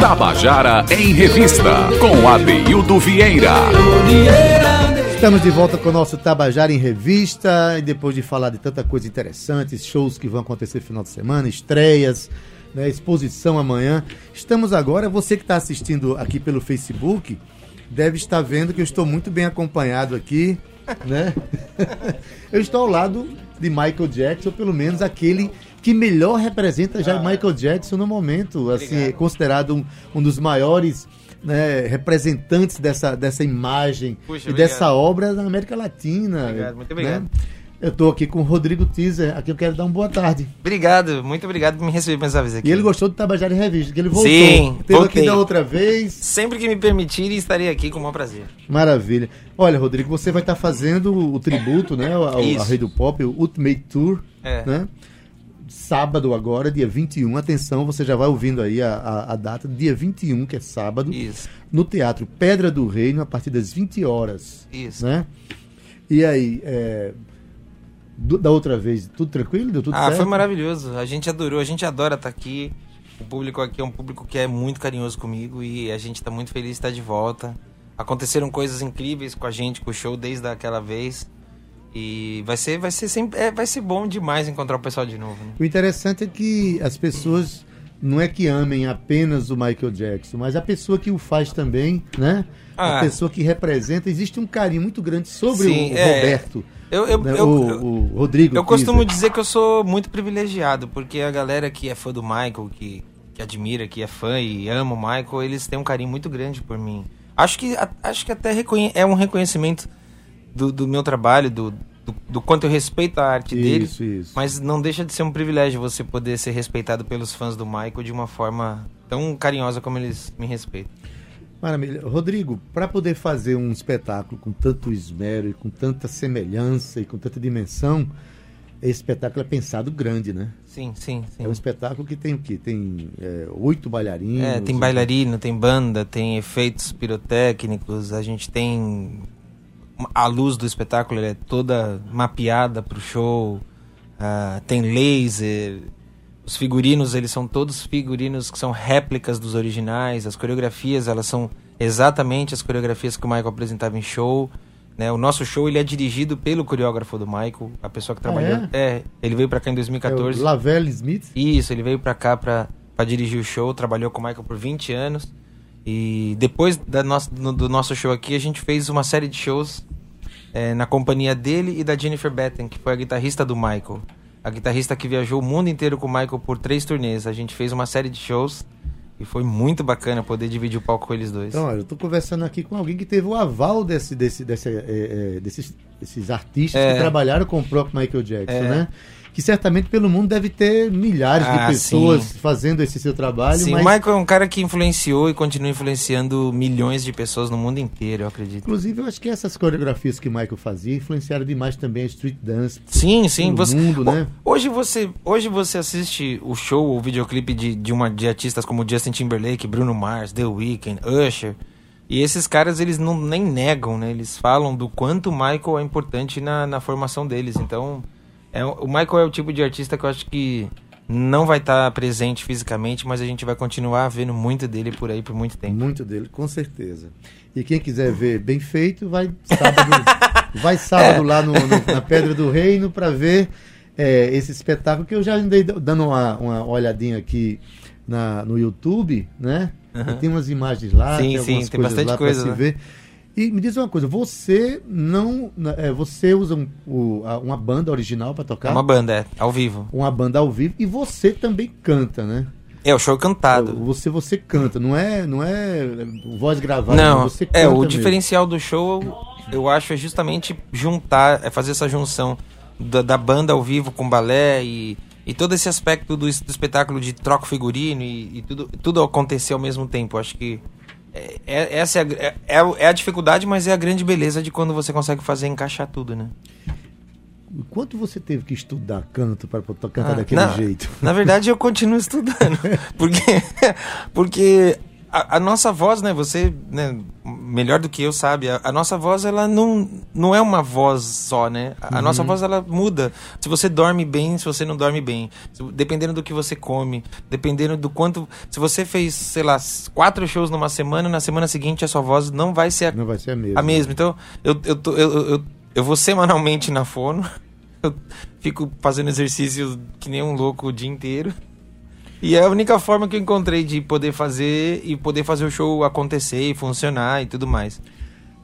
Tabajara em Revista, com Adeildo Vieira. Estamos de volta com o nosso Tabajara em Revista, e depois de falar de tanta coisa interessante, shows que vão acontecer no final de semana, estreias, né, exposição amanhã. Estamos agora, você que está assistindo aqui pelo Facebook, deve estar vendo que eu estou muito bem acompanhado aqui, né? eu estou ao lado de Michael Jackson, ou pelo menos aquele que melhor representa já ah. Michael Jackson no momento, assim, é considerado um, um dos maiores né, representantes dessa, dessa imagem Puxa, e obrigado. dessa obra na América Latina. Obrigado, muito obrigado. Né? Eu estou aqui com o Rodrigo Teaser, aqui eu quero dar uma boa tarde. Obrigado, muito obrigado por me receber mais uma vez aqui. E ele gostou do Tabajara em Revista, que ele voltou. Sim, Teve voltei. aqui da outra vez. Sempre que me permitirem, estarei aqui com o maior prazer. Maravilha. Olha, Rodrigo, você vai estar fazendo o tributo, né, ao, ao Rei do Pop, o Ultimate Tour, é. né? sábado agora, dia 21. Atenção, você já vai ouvindo aí a, a, a, data, dia 21, que é sábado. Isso. No Teatro Pedra do Reino, a partir das 20 horas. Isso. Né? E aí, é, do, da outra vez, tudo tranquilo? Deu tudo ah, certo? foi maravilhoso. A gente adorou, a gente adora estar aqui. O público aqui é um público que é muito carinhoso comigo e a gente está muito feliz de estar de volta. Aconteceram coisas incríveis com a gente, com o show desde aquela vez. E vai ser, vai ser sempre, é, vai ser bom demais encontrar o pessoal de novo. Né? O interessante é que as pessoas não é que amem apenas o Michael Jackson, mas a pessoa que o faz também, né? Ah. A pessoa que representa, existe um carinho muito grande sobre Sim, o, é. Eu, eu, né? eu, o, o, Rodrigo. Eu costumo dizer que eu sou muito privilegiado, porque a galera que é fã do Michael, que, que admira, que é fã e ama o Michael, eles têm um carinho muito grande por mim. Acho que, acho que até é um reconhecimento do, do meu trabalho, do, do, do, quanto eu respeito a arte dele. Isso, isso. Mas não deixa de ser um privilégio você poder ser respeitado pelos fãs do Michael de uma forma tão carinhosa como eles me respeitam. Maravilha. Rodrigo, para poder fazer um espetáculo com tanto esmero e com tanta semelhança e com tanta dimensão, esse espetáculo é pensado grande, né? Sim, sim, sim. É um espetáculo que tem o quê? Tem é, oito bailarinos. É, tem bailarino, tem banda, tem efeitos pirotécnicos, a gente tem a luz do espetáculo é toda mapeada para o show, uh, tem laser, os figurinos eles são todos figurinos que são réplicas dos originais, as coreografias elas são exatamente as coreografias que o Michael apresentava em show. Né? O nosso show ele é dirigido pelo coreógrafo do Michael, a pessoa que trabalhou. Ah, é? é? ele veio para cá em 2014. É o Lavelle Smith? Isso, ele veio para cá para dirigir o show, trabalhou com o Michael por 20 anos. E depois da nossa, do nosso show aqui, a gente fez uma série de shows é, na companhia dele e da Jennifer Batten, que foi a guitarrista do Michael. A guitarrista que viajou o mundo inteiro com o Michael por três turnês. A gente fez uma série de shows e foi muito bacana poder dividir o palco com eles dois. Então, olha, eu tô conversando aqui com alguém que teve o aval desse, desse, desse, é, é, desses, desses artistas é. que trabalharam com o próprio Michael Jackson, é. né? Que certamente pelo mundo deve ter milhares ah, de pessoas sim. fazendo esse seu trabalho. Sim, mas... o Michael é um cara que influenciou e continua influenciando milhões de pessoas no mundo inteiro, eu acredito. Inclusive, eu acho que essas coreografias que o Michael fazia influenciaram demais também a street dance. Sim, sim. Você... mundo, né? Hoje você, hoje você assiste o show, o videoclipe de, de, uma, de artistas como Justin Timberlake, Bruno Mars, The Weeknd, Usher. E esses caras, eles não nem negam, né? Eles falam do quanto o Michael é importante na, na formação deles. Então, é, o Michael é o tipo de artista que eu acho que não vai estar tá presente fisicamente, mas a gente vai continuar vendo muito dele por aí por muito tempo. Muito dele, com certeza. E quem quiser ver bem feito, vai sábado, vai sábado é. lá no, no, na Pedra do Reino para ver é, esse espetáculo que eu já andei dando uma, uma olhadinha aqui na, no YouTube, né? Uhum. Tem umas imagens lá, sim, tem sim, tem bastante coisa se né? ver. E me diz uma coisa, você não. É, você usa um, uma banda original para tocar? Uma banda, é, ao vivo. Uma banda ao vivo. E você também canta, né? É, o show cantado. Você você canta, não é, não é voz gravada, não. Você canta é, o mesmo. diferencial do show, eu acho, é justamente juntar, é fazer essa junção da, da banda ao vivo com balé e, e todo esse aspecto do, do espetáculo de troca figurino e, e, tudo, tudo acontecer ao mesmo tempo. Acho que é, essa é a, é, é, é a dificuldade, mas é a grande beleza de quando você consegue fazer encaixar tudo, né? Quanto você teve que estudar canto para cantar ah, daquele na, jeito? Na verdade, eu continuo estudando. porque, porque a, a nossa voz, né? Você, né, melhor do que eu sabe, a, a nossa voz ela não, não é uma voz só, né? A, a nossa voz ela muda. Se você dorme bem, se você não dorme bem, Se- dependendo do que você come, dependendo do quanto, se você fez, sei lá, quatro shows numa semana, na semana seguinte a sua voz não vai ser a Não vai ser a mesma. a mesma. Então, eu, eu, tô- eu, eu, eu vou semanalmente na fono. Eu fico fazendo exercício que nem um louco o dia inteiro. E é a única forma que eu encontrei de poder fazer e poder fazer o show acontecer e funcionar e tudo mais.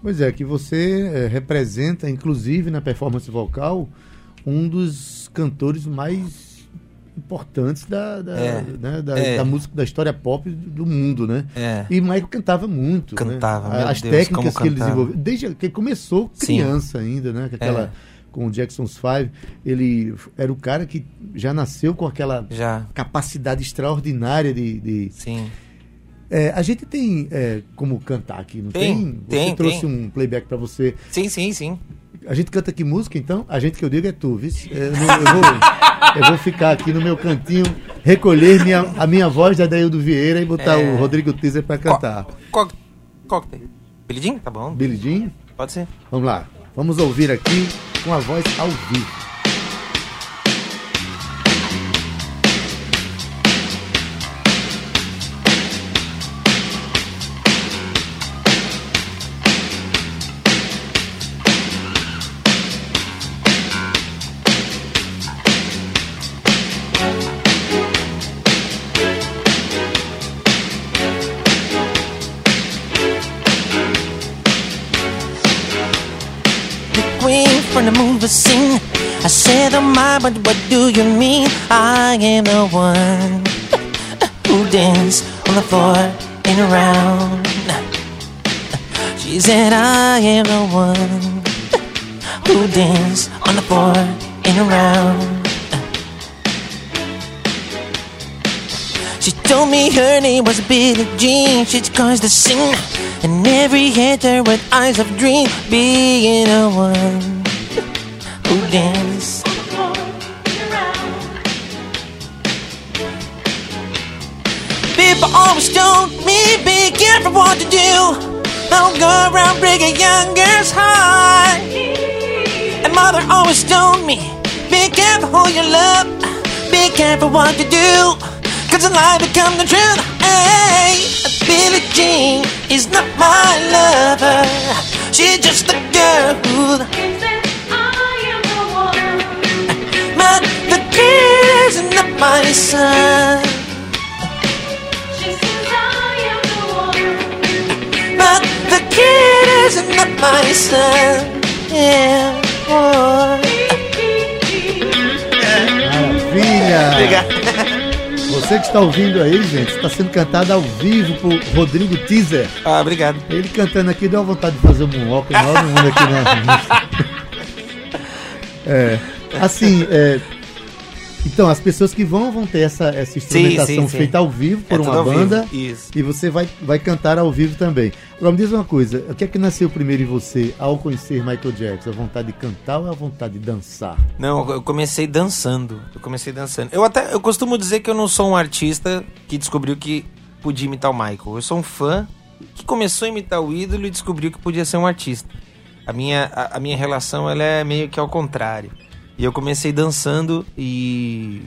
Pois é, que você eh, representa, inclusive na performance vocal, um dos cantores mais importantes da, da, É, né, da, é. da música, da história pop do mundo, né? É. E Michael cantava muito. Cantava, né? As Deus, técnicas que ele cantava. desenvolveu, desde que ele começou Sim. criança ainda, né? Aquela. Com o Jackson's Five, ele era o cara que já nasceu com aquela Já, capacidade extraordinária de, de, sim. é, a gente tem é, como cantar aqui, não Tem, tem? Você tem, trouxe tem. um playback pra você. Sim, sim, sim. A gente canta que música, então? A gente que eu digo é tu, viu? É, eu, eu vou, eu vou ficar aqui no meu cantinho, recolher minha, a minha voz da Daildo Vieira e botar É. o Rodrigo Teaser pra cantar. Qual, qual que tem? Billy Jean? Tá bom. Billy Jean? Pode ser. Vamos lá. Vamos ouvir aqui com a voz ao vivo. From the movie scene. I said, oh my, but what do you mean? I am the one who dance on the floor and around. She said, I am the one who dance on the floor and around. She told me her name was Billie Jean. She caused to sing, and every hater with eyes of dream, being a one Don't go around breaking young girls' heart. And mother always told me, be careful who you love, be careful what you do. Cause a lie becomes the truth. Hey, Billie Jean is not my lover. She's just a girl who the that I am the woman But the kid is not my son. Son. Yeah. Maravilha! Você que está ouvindo aí, gente, está sendo cantado ao vivo por Rodrigo Teaser. Ah, obrigado. Ele cantando aqui deu uma vontade de fazer um moonwalk enorme mundo aqui na É, assim, é, então as pessoas que vão vão ter essa, essa instrumentação sim, sim. feita ao vivo por É uma banda isso. e você vai, vai cantar ao vivo também. Agora me diz uma coisa, o que é que nasceu primeiro em você ao conhecer Michael Jackson? A vontade de cantar ou a vontade de dançar? Não, eu comecei dançando. Eu comecei dançando. Eu até eu costumo dizer que eu não sou um artista que descobriu que podia imitar o Michael. Eu sou um fã que começou a imitar o ídolo e descobriu que podia ser um artista. A minha, a, a minha relação ela é meio que ao contrário. E eu comecei dançando e.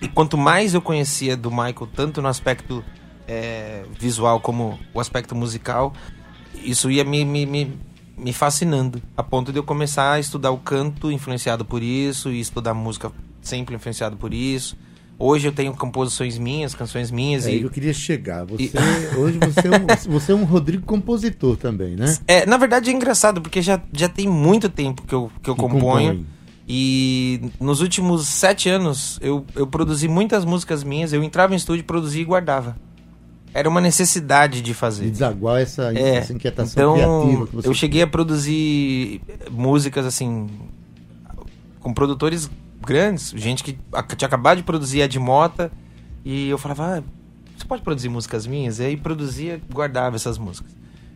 E quanto mais eu conhecia do Michael, tanto no aspecto é, visual como o aspecto musical, isso ia me, me, me, me fascinando. A ponto de eu começar a estudar o canto influenciado por isso, e estudar música sempre influenciado por isso. Hoje eu tenho composições minhas, canções minhas É, e. eu queria chegar. Você, hoje você é, um, você é um Rodrigo compositor também, né? É, na verdade é engraçado, porque já, já tem muito tempo que eu, que eu Que componho. compõe. E nos últimos sete anos eu, eu produzi muitas músicas minhas, eu entrava em estúdio, produzia e guardava. Era uma necessidade de De fazer. desaguar essa, É, essa inquietação então criativa que você eu cheguei a produzir músicas assim com produtores grandes, gente que tinha acabado de produzir Ed Mota e eu falava, ah, você pode produzir músicas minhas? E aí produzia, guardava essas músicas.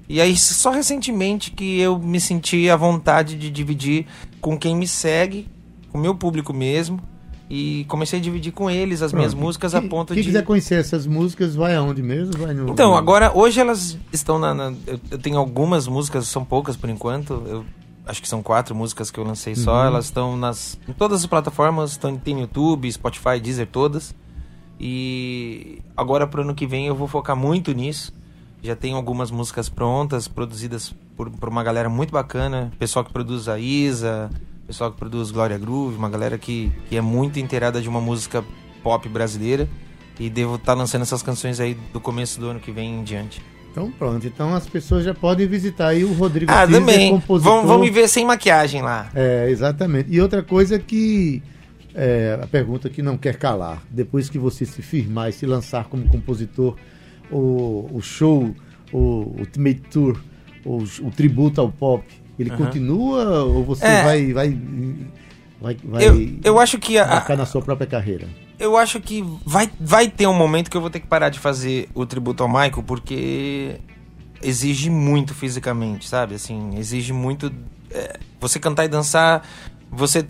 E aí só recentemente que eu me senti à vontade de dividir com quem me segue, com o meu público mesmo, E comecei a dividir com eles as minhas Pronto. músicas a Quem- ponto quem de. quiser conhecer essas músicas, vai aonde mesmo? Vai no... Então, agora, hoje elas estão na. na- eu, eu tenho algumas músicas, são poucas por enquanto. Eu acho que são quatro músicas que eu lancei só. Elas estão nas. Em todas as plataformas, estão, tem YouTube, Spotify, Deezer, todas. E agora pro ano que vem eu vou focar muito nisso. Já tenho algumas músicas prontas, produzidas por, por uma galera muito bacana. Pessoal que produz a Isa, pessoal que produz Glória Groove, uma galera que, que é muito inteirada de uma música pop brasileira. E devo estar lançando essas canções aí do começo do ano que vem em diante. Então pronto, então as pessoas já podem visitar aí o Rodrigo Ah, Teaser, também. compositor. Vão, vão me ver sem maquiagem lá. É, exatamente. E outra coisa que é, a pergunta que não quer calar, depois que você se firmar e se lançar como compositor, o, o show, o Ultimate Tour, o, o tributo ao pop, ele Aham. continua ou você É. vai vai vai, vai Eu, eu acho que a, na sua própria carreira? Eu acho que vai, vai ter um momento que eu vou ter que parar de fazer o tributo ao Michael, porque exige muito fisicamente, sabe? Assim, exige muito. é, você cantar e dançar, você.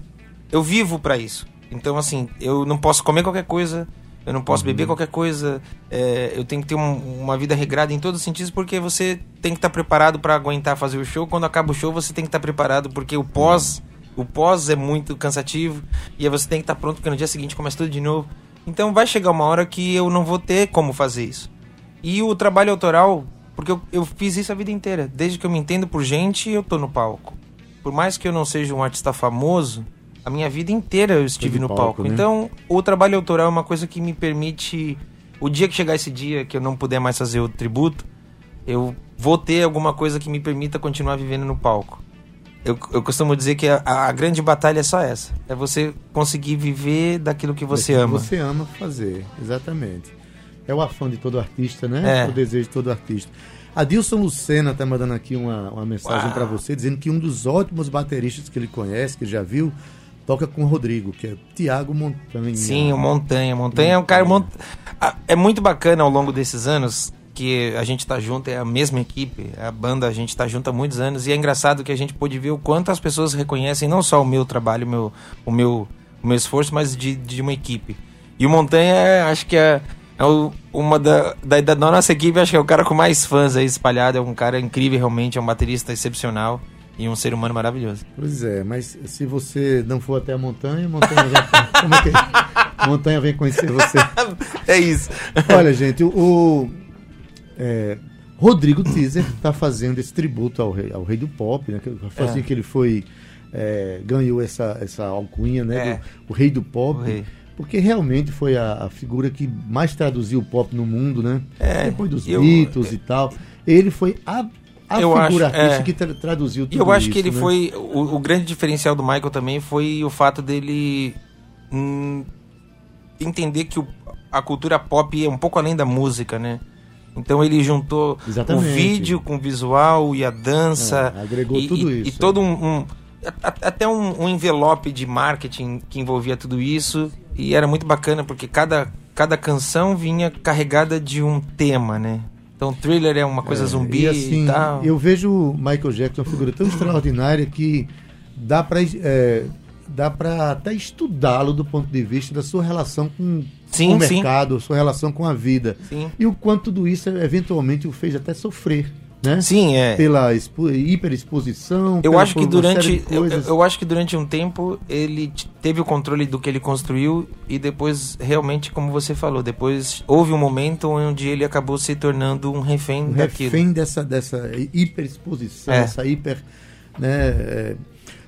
Eu vivo pra isso. Então, assim, eu não posso comer qualquer coisa, eu não posso beber qualquer coisa, é, eu tenho que ter um- uma vida regrada em todos os sentidos, porque você tem que estar preparado pra aguentar fazer o show. Quando acaba o show, você tem que estar preparado, porque o pós. O pós é muito cansativo e aí você tem que estar pronto porque no dia seguinte começa tudo de novo. Então vai chegar uma hora que eu não vou ter como fazer isso. E o trabalho autoral, porque eu, eu fiz isso a vida inteira. Desde que eu me entendo por gente, eu tô no palco. Por mais que eu não seja um artista famoso, a minha vida inteira eu estive no palco, palco. né? Então, o trabalho autoral é uma coisa que me permite. O dia que chegar esse dia que eu não puder mais fazer o tributo, eu vou ter alguma coisa que me permita continuar vivendo no palco. Eu, eu costumo dizer que a, a grande batalha é só essa: é você conseguir viver daquilo que você Daquilo ama. que Você ama fazer, exatamente. É o afã de todo artista, né? É. O desejo de todo artista. Adilson Lucena tá mandando aqui uma, uma mensagem para você, dizendo que um dos ótimos bateristas que ele conhece, que ele já viu, toca com o Rodrigo, que é Tiago Montanha. Sim, o Montanha. Montanha é um cara. Mont... É muito bacana ao longo desses anos que a gente tá junto, é a mesma equipe, a banda, a gente tá junto há muitos anos e é engraçado que a gente pôde ver o quanto as pessoas reconhecem não só o meu trabalho, o meu, o meu, o meu esforço, mas de, de uma equipe. E o Montanha, é, acho que é, é o- uma da, da, da nossa equipe, acho que é o cara com mais fãs aí espalhado, é um cara incrível realmente, é um baterista excepcional e um ser humano maravilhoso. Pois é, mas se você não for até a montanha, a montanha vem, como é que é? Montanha vem conhecer você. É isso. Olha, gente, o, é, Rodrigo Teaser está fazendo esse tributo ao rei, ao rei do pop, né? Foi É. que ele foi é, ganhou essa, essa alcunha, né? É. do- o rei do pop. Rei. Porque realmente foi a, a figura que mais traduziu o pop no mundo, né? É, Depois dos eu- Beatles e tal. Ele foi a, a Eu figura acho, é. que tra- traduziu tudo E eu acho isso, que ele né? foi. O, o grande diferencial do Michael também foi o fato dele hum, entender que o- a cultura pop é um pouco além da música, né? Então ele juntou Exatamente. o vídeo com o visual e a dança. É, agregou e, tudo e- isso, E todo um. um- a- até um, um envelope de marketing que envolvia tudo isso. E era muito bacana, porque cada, cada canção vinha carregada de um tema, né? Então thriller é uma coisa É, zumbi e assim, tal. Eu vejo o Michael Jackson uma figura tão extraordinária que dá para dá para até estudá-lo do ponto de vista da sua relação com Sim, o sim. mercado, sua relação com a vida. Sim. E o quanto tudo isso eventualmente o fez até sofrer, né? Sim, é. Pela expo hiperexposição. Eu pela- acho que durante eu, eu- acho que durante um tempo ele teve o controle do que ele construiu e depois realmente como você falou depois houve um momento onde ele acabou se tornando um refém um daquilo refém dessa, dessa hiperexposição, É. essa hiper. Né, é.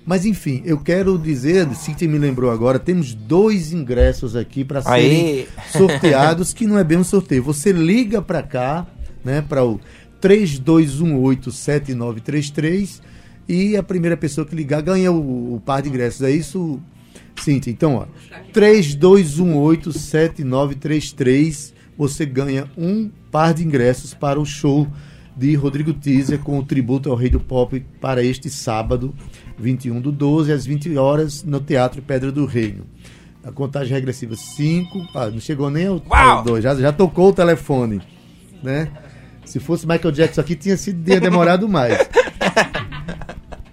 Mas enfim, eu quero dizer, Cintia me lembrou agora, temos dois ingressos aqui para serem sorteados, que não é bem um sorteio. Você liga para cá, né, para o 32187933 e a primeira pessoa que ligar ganha o, o par de ingressos. É isso, Cintia? Então, ó, 32187933, você ganha um par de ingressos para o show de Rodrigo Teaser com o tributo ao Rei do Pop para este sábado, 21 do 12, às 20 horas, no Teatro Pedra do Reino. A contagem regressiva 5, ah, não chegou nem ao Uau! 2, já, já tocou o telefone, né? Se fosse Michael Jackson aqui, tinha sido demorado mais.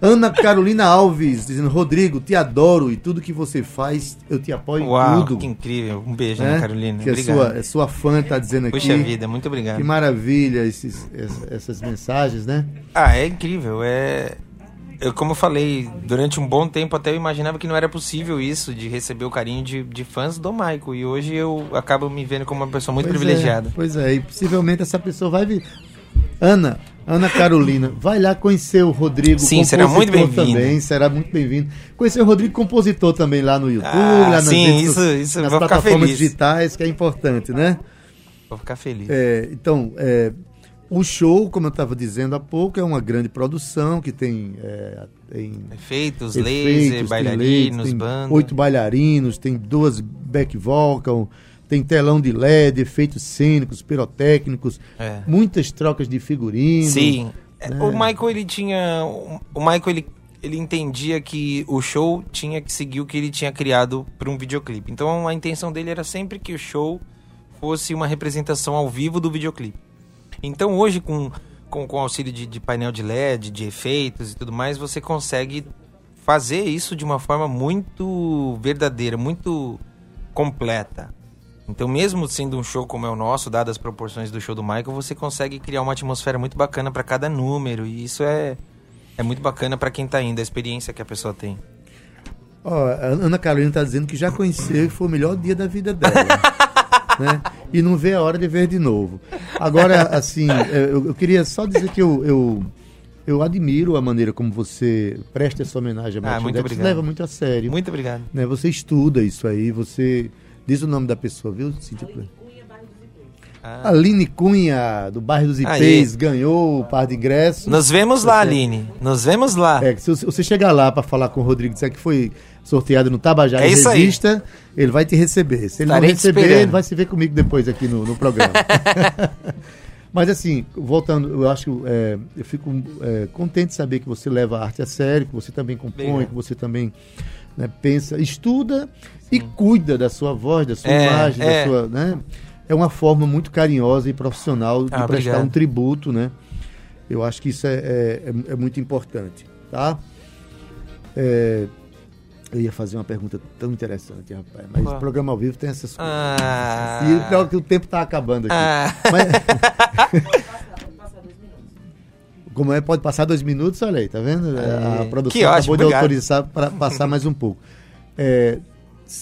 Ana Carolina Alves, dizendo, Rodrigo, te adoro e tudo que você faz, eu te apoio em Uau, tudo. que incrível. Um beijo, né? Ana Carolina. Que é Obrigado. sua, é sua fã, tá dizendo aqui. Puxa vida, muito obrigado. Que maravilha esses, ess- essas mensagens, né? Ah, é incrível. É. Eu, como eu falei, durante um bom tempo até eu imaginava que não era possível isso, de receber o carinho de, de fãs do Michael. E hoje eu acabo me vendo como uma pessoa muito Pois privilegiada. É, pois é, e possivelmente essa pessoa vai vir. Ana, Ana Carolina, vai lá conhecer o Rodrigo, Sim, será muito bem-vindo. também, será muito bem-vindo. Conhecer o Rodrigo, compositor também lá no YouTube, Ah, lá nas, sim, redes isso- so- isso, nas plataformas digitais, que é importante, né? Vou ficar feliz. É, então, é, o show, como eu estava dizendo há pouco, é uma grande produção que tem, é, tem Efeitos, efeitos, laser, bailarinos, leite, tem banda. Oito bailarinos, tem duas back vocal, tem telão de LED, efeitos cênicos, pirotécnicos, É. muitas trocas de figurino. Sim. Né? O Michael, ele tinha. O Michael, ele, ele entendia que o show tinha que seguir o que ele tinha criado para um videoclipe. Então a intenção dele era sempre que o show fosse uma representação ao vivo do videoclipe. Então hoje, com, com, com auxílio de, de painel de LED, de efeitos e tudo mais, você consegue fazer isso de uma forma muito verdadeira, muito completa. Então, mesmo sendo um show como é o nosso, dadas as proporções do show do Michael, você consegue criar uma atmosfera muito bacana para cada número. E isso é, é muito bacana para quem tá indo, a experiência que a pessoa tem. Ó, a Ana Carolina está dizendo que já conheceu e foi o melhor dia da vida dela. né? E não vê a hora de ver de novo. Agora, assim, é, eu, eu queria só dizer que eu, eu, eu admiro a maneira como você presta essa homenagem a Ah, Michael muito Jackson. Você obrigado. leva muito a sério. Muito obrigado. né? Você estuda isso aí, você. Diz o nome da pessoa, viu, Cíntia? Ah. Aline Cunha, do bairro dos Aí. Ipês, ganhou o par de ingressos. Nos vemos lá, Aline. Nos vemos lá. É, que se você chegar lá para falar com o Rodrigo disser que foi sorteado no Tabajara É isso aí. Resista, ele vai te receber. Se ele Estarei não receber, esperando. ele vai se ver comigo depois aqui no, no programa. Mas assim, voltando, eu acho, é, eu fico é, contente de saber que você leva a arte a sério, que você também compõe, que você também né, pensa, estuda e cuida da sua voz, da sua É, imagem, é. da sua, né? É uma forma muito carinhosa e profissional de Ah, prestar obrigado. um tributo, né? Eu acho que isso é, é, é- é muito importante, tá? É, eu ia fazer uma pergunta tão interessante, rapaz, mas o programa ao vivo tem essas coisas. Ah. E o pior que o tempo está acabando aqui. Ah. Mas- Como é, pode passar dois minutos, olha aí, tá vendo? É. A produção Que ótimo, acabou autorizar para passar mais um pouco. É,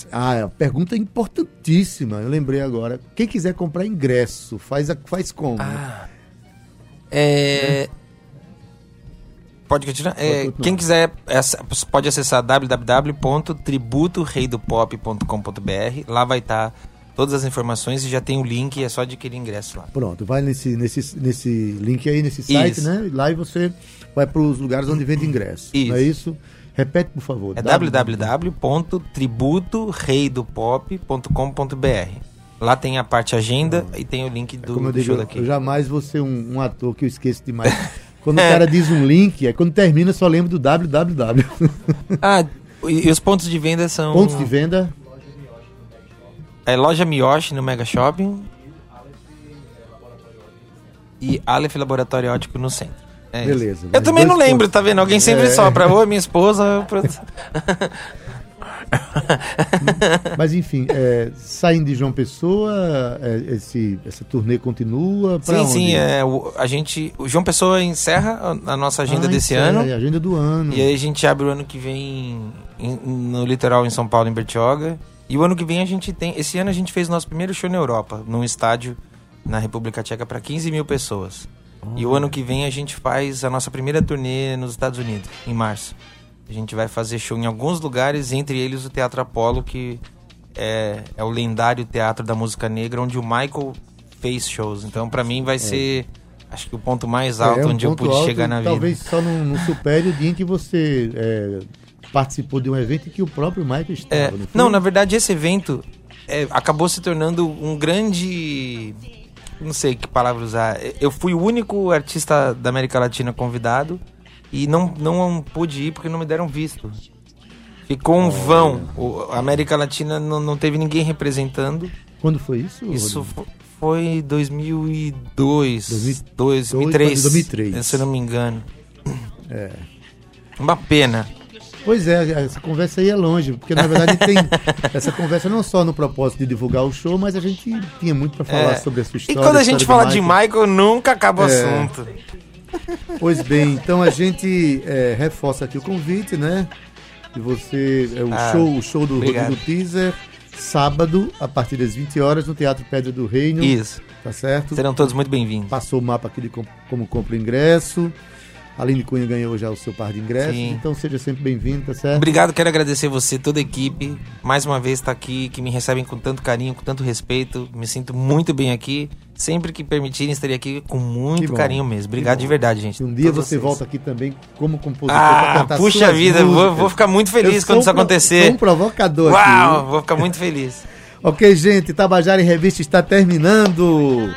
ah, a pergunta é importantíssima, eu lembrei agora. Quem quiser comprar ingresso, faz, a- faz como? Ah. É... Pode continuar? É, quem quiser pode acessar www.tributoreidopop.com.br. Lá vai estar todas as informações e já tem o link, é só adquirir ingresso lá. Pronto, vai nesse, nesse, nesse link aí, nesse site, Isso. né? Lá e você vai para os lugares onde vende ingresso. Isso. Não é isso? Repete, por favor. É www. www.tributoreidopop.com.br. Lá tem a parte agenda e tem o link do, Ah. Como eu digo, show daqui. eu jamais vou ser um, um ator que eu esqueço demais. Quando o cara diz um link, é quando termina, eu só lembro do www. Ah, e, e os pontos de venda são. Pontos de venda. É loja Miyoshi no Mega Shopping. E Aleph Laboratório Ótico no centro. É. Beleza, Eu também não lembro, pontos. tá vendo? Alguém sempre É. sopra. Ou minha esposa. pro- Mas enfim, é, saindo de João Pessoa, é, esse, essa turnê continua? Pra sim, onde? sim. É, o, a gente. O João Pessoa encerra a, a nossa agenda Ah, desse é, ano. a agenda do ano. E aí a gente abre o ano que vem em- no litoral em São Paulo, em Bertioga. E o ano que vem a gente tem. Esse ano a gente fez nosso primeiro show na Europa, num estádio na República Tcheca para 15 mil pessoas. E o ano que vem a gente faz a nossa primeira turnê nos Estados Unidos, em março. A gente vai fazer show em alguns lugares, entre eles o Teatro Apollo, que é, é o lendário teatro da música negra, onde o Michael fez shows. Então, para mim, vai ser, acho que o ponto mais alto É, um onde eu pude alto, chegar na vida. Talvez só não, não supere o dia em que você é, participou de um evento em que o próprio Michael estava. É, não, na verdade esse evento é, acabou se tornando um grande. Não sei que palavra usar. Eu fui o único artista da América Latina convidado e não, não pude ir porque não me deram visto. Ficou um vão. O, a América Latina não, não teve ninguém representando. Quando foi isso? Isso Rodrigo? foi 2002, 2002, 2003, 2003. se eu não me engano. Uma pena. Pois é, essa conversa aí é longe, porque na verdade tem essa conversa não só no propósito de divulgar o show, mas a gente tinha muito para falar É. sobre a sua E história. quando a história gente fala de Michael. Michael, nunca acaba o É. assunto. Pois bem, então a gente é, reforça aqui o convite, né? E você, é o Ah, show, o show do obrigado. Rodrigo Teaser, sábado, a partir das 20 horas, no Teatro Pedra do Reino. Isso. Tá certo? Serão todos muito bem-vindos. Passou o mapa aqui de com- como compra o ingresso. A Aline Cunha ganhou já o seu par de ingressos, Sim. então seja sempre bem-vindo, tá certo? Obrigado, quero agradecer você, toda a equipe. Mais uma vez está aqui, que me recebem com tanto carinho, com tanto respeito. Me sinto muito bem aqui. Sempre que permitirem, estarei aqui com muito carinho mesmo. Obrigado de verdade, gente. Um dia você vocês. volta aqui também como compositor Ah, cantar puxa vida, vou, vou ficar muito Eu feliz sou quando isso pro- acontecer. Sou um provocador Uau, aqui. vou ficar muito feliz. Ok, gente, Tabajara em Revista está terminando.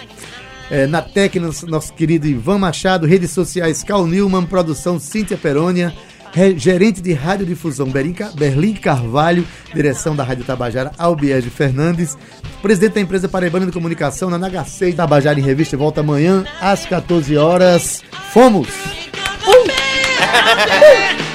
É, na técnica, nosso querido Ivan Machado, redes sociais Cal Newman, produção Cíntia Perônia, re- gerente de radiodifusão Berlim Carvalho, direção da Rádio Tabajara Albiege Fernandes, presidente da empresa Paraibana de Comunicação, na NH6, Tabajara em Revista, volta amanhã às 14 horas. Fomos! Uh!